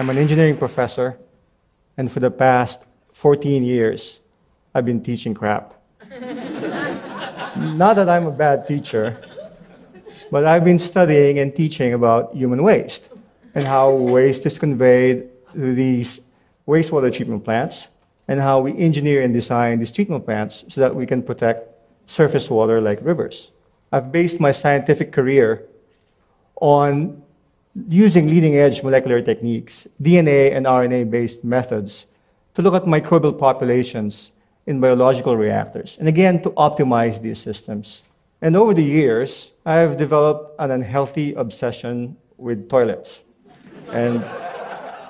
I'm an engineering professor, and for the past 14 years, I've been teaching crap. Not that I'm a bad teacher, but I've been studying and teaching about human waste and how waste is conveyed to these wastewater treatment plants and how we engineer and design these treatment plants so that we can protect surface water like rivers. I've based my scientific career on using leading edge molecular techniques, DNA and RNA based methods, to look at microbial populations in biological reactors, and again, to optimize these systems. And over the years, I've developed an unhealthy obsession with toilets. And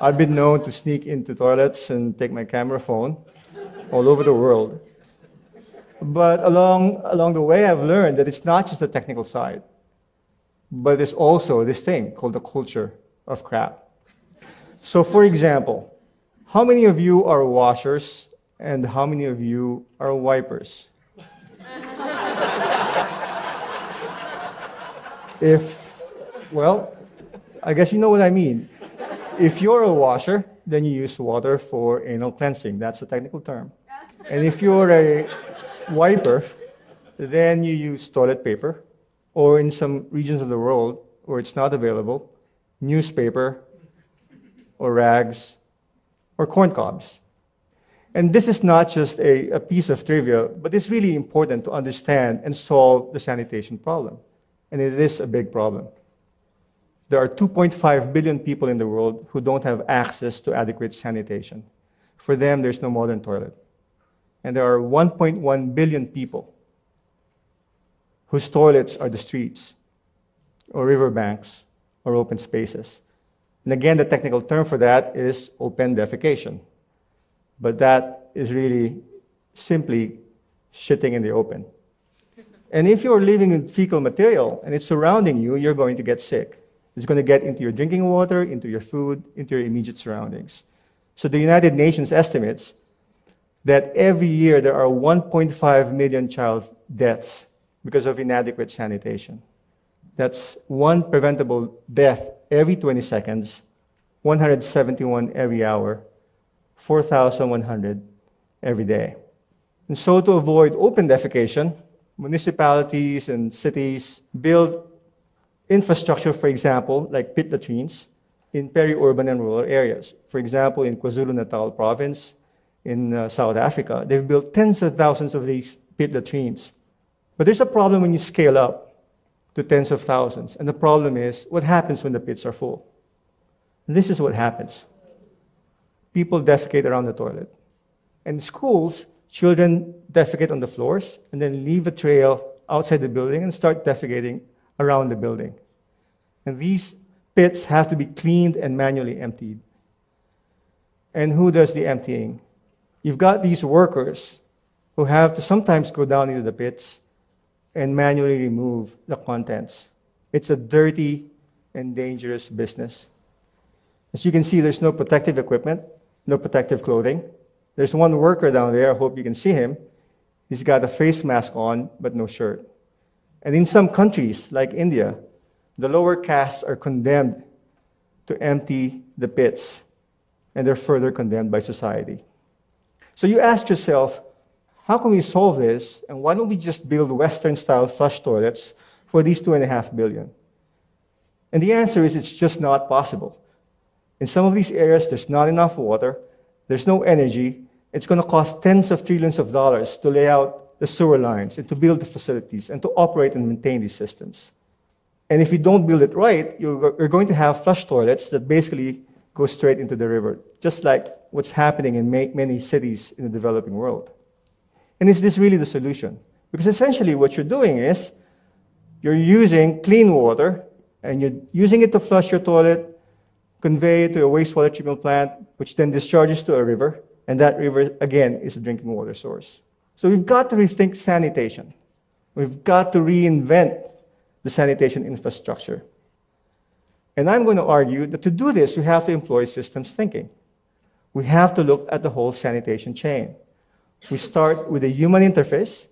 I've been known to sneak into toilets and take my camera phone all over the world. But along, along the way, I've learned that it's not just the technical side, but there's also this thing called the culture of crap. So, for example, how many of you are washers and how many of you are wipers? if, well, I guess you know what I mean. If you're a washer, then you use water for anal cleansing. That's a technical term. And if you're a wiper, then you use toilet paper, or in some regions of the world where it's not available, newspaper, or rags, or corn cobs. And this is not just a, a piece of trivia, but it's really important to understand and solve the sanitation problem. And it is a big problem. There are 2.5 billion people in the world who don't have access to adequate sanitation. For them, there's no modern toilet. And there are 1.1 billion people whose toilets are the streets, or riverbanks, or open spaces. And again, the technical term for that is open defecation. But that is really simply shitting in the open. And if you're living in fecal material and it's surrounding you, you're going to get sick. It's going to get into your drinking water, into your food, into your immediate surroundings. So the United Nations estimates that every year there are 1.5 million child deaths because of inadequate sanitation. That's one preventable death every 20 seconds, 171 every hour, 4,100 every day. And so, to avoid open defecation, municipalities and cities build infrastructure, for example, like pit latrines in peri-urban and rural areas. For example, in KwaZulu-Natal province in uh, South Africa, they've built tens of thousands of these pit latrines. But there's a problem when you scale up to tens of thousands. And the problem is what happens when the pits are full? And this is what happens people defecate around the toilet. In schools, children defecate on the floors and then leave a trail outside the building and start defecating around the building. And these pits have to be cleaned and manually emptied. And who does the emptying? You've got these workers who have to sometimes go down into the pits and manually remove the contents. It's a dirty and dangerous business. As you can see, there's no protective equipment, no protective clothing. There's one worker down there, I hope you can see him. He's got a face mask on, but no shirt. And in some countries, like India, the lower castes are condemned to empty the pits, and they're further condemned by society. So you ask yourself, how can we solve this? And why don't we just build Western style flush toilets for these two and a half billion? And the answer is it's just not possible. In some of these areas, there's not enough water, there's no energy. It's going to cost tens of trillions of dollars to lay out the sewer lines and to build the facilities and to operate and maintain these systems. And if you don't build it right, you're, you're going to have flush toilets that basically go straight into the river, just like what's happening in many cities in the developing world. And is this really the solution? Because essentially, what you're doing is you're using clean water and you're using it to flush your toilet, convey it to a wastewater treatment plant, which then discharges to a river, and that river, again, is a drinking water source. So we've got to rethink sanitation. We've got to reinvent the sanitation infrastructure. And I'm going to argue that to do this, we have to employ systems thinking. We have to look at the whole sanitation chain. We start with a human interface,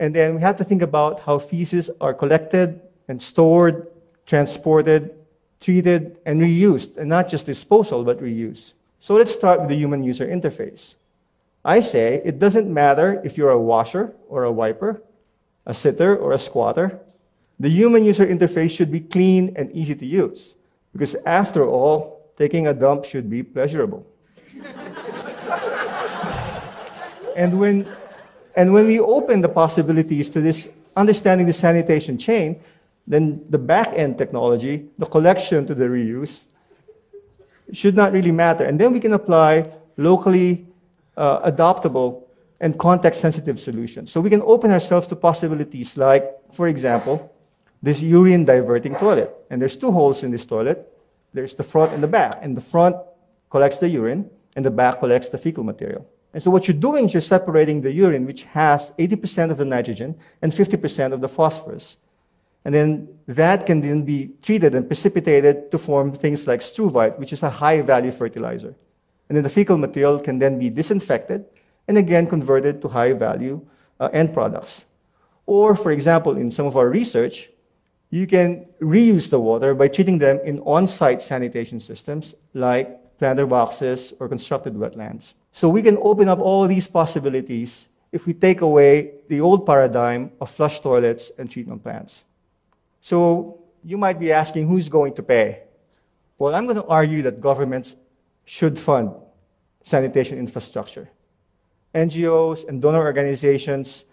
and then we have to think about how feces are collected and stored, transported treated, and reused, and not just disposal, but reuse. So let's start with the human user interface. I say it doesn't matter if you're a washer or a wiper, a sitter or a squatter. The human user interface should be clean and easy to use, because after all, taking a dump should be pleasurable. and, when, and when we open the possibilities to this understanding the sanitation chain, then the back end technology, the collection to the reuse, should not really matter. And then we can apply locally uh, adoptable and context sensitive solutions. So we can open ourselves to possibilities like, for example, this urine diverting toilet. And there's two holes in this toilet there's the front and the back. And the front collects the urine, and the back collects the fecal material. And so what you're doing is you're separating the urine, which has 80% of the nitrogen and 50% of the phosphorus. And then that can then be treated and precipitated to form things like struvite, which is a high value fertilizer. And then the fecal material can then be disinfected and again converted to high value uh, end products. Or, for example, in some of our research, you can reuse the water by treating them in on site sanitation systems like planter boxes or constructed wetlands. So we can open up all these possibilities if we take away the old paradigm of flush toilets and treatment plants. So you might be asking who's going to pay? Well, I'm going to argue that governments should fund sanitation infrastructure. NGOs and donor organizations,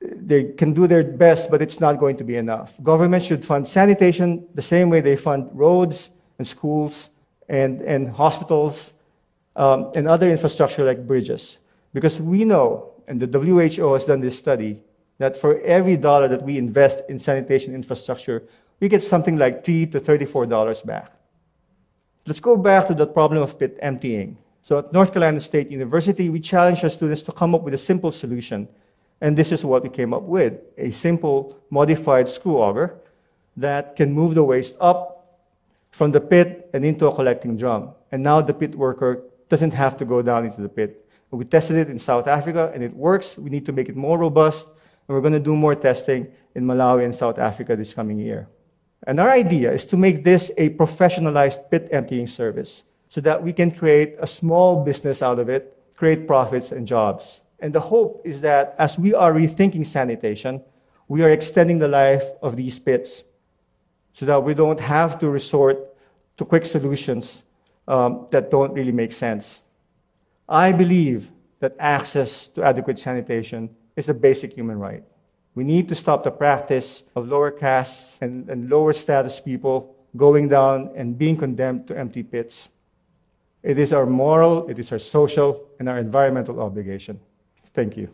they can do their best, but it's not going to be enough. Governments should fund sanitation the same way they fund roads and schools and, and hospitals um, and other infrastructure like bridges. Because we know, and the WHO has done this study, that for every dollar that we invest in sanitation infrastructure, we get something like three to thirty-four dollars back. Let's go back to the problem of pit emptying. So at North Carolina State University, we challenged our students to come up with a simple solution. And this is what we came up with a simple modified screw auger that can move the waste up from the pit and into a collecting drum. And now the pit worker doesn't have to go down into the pit. We tested it in South Africa and it works. We need to make it more robust and we're going to do more testing in Malawi and South Africa this coming year. And our idea is to make this a professionalized pit emptying service so that we can create a small business out of it, create profits and jobs. And the hope is that as we are rethinking sanitation, we are extending the life of these pits so that we don't have to resort to quick solutions um, that don't really make sense. I believe that access to adequate sanitation is a basic human right. We need to stop the practice of lower castes and, and lower status people going down and being condemned to empty pits. It is our moral, it is our social, and our environmental obligation. Thank you.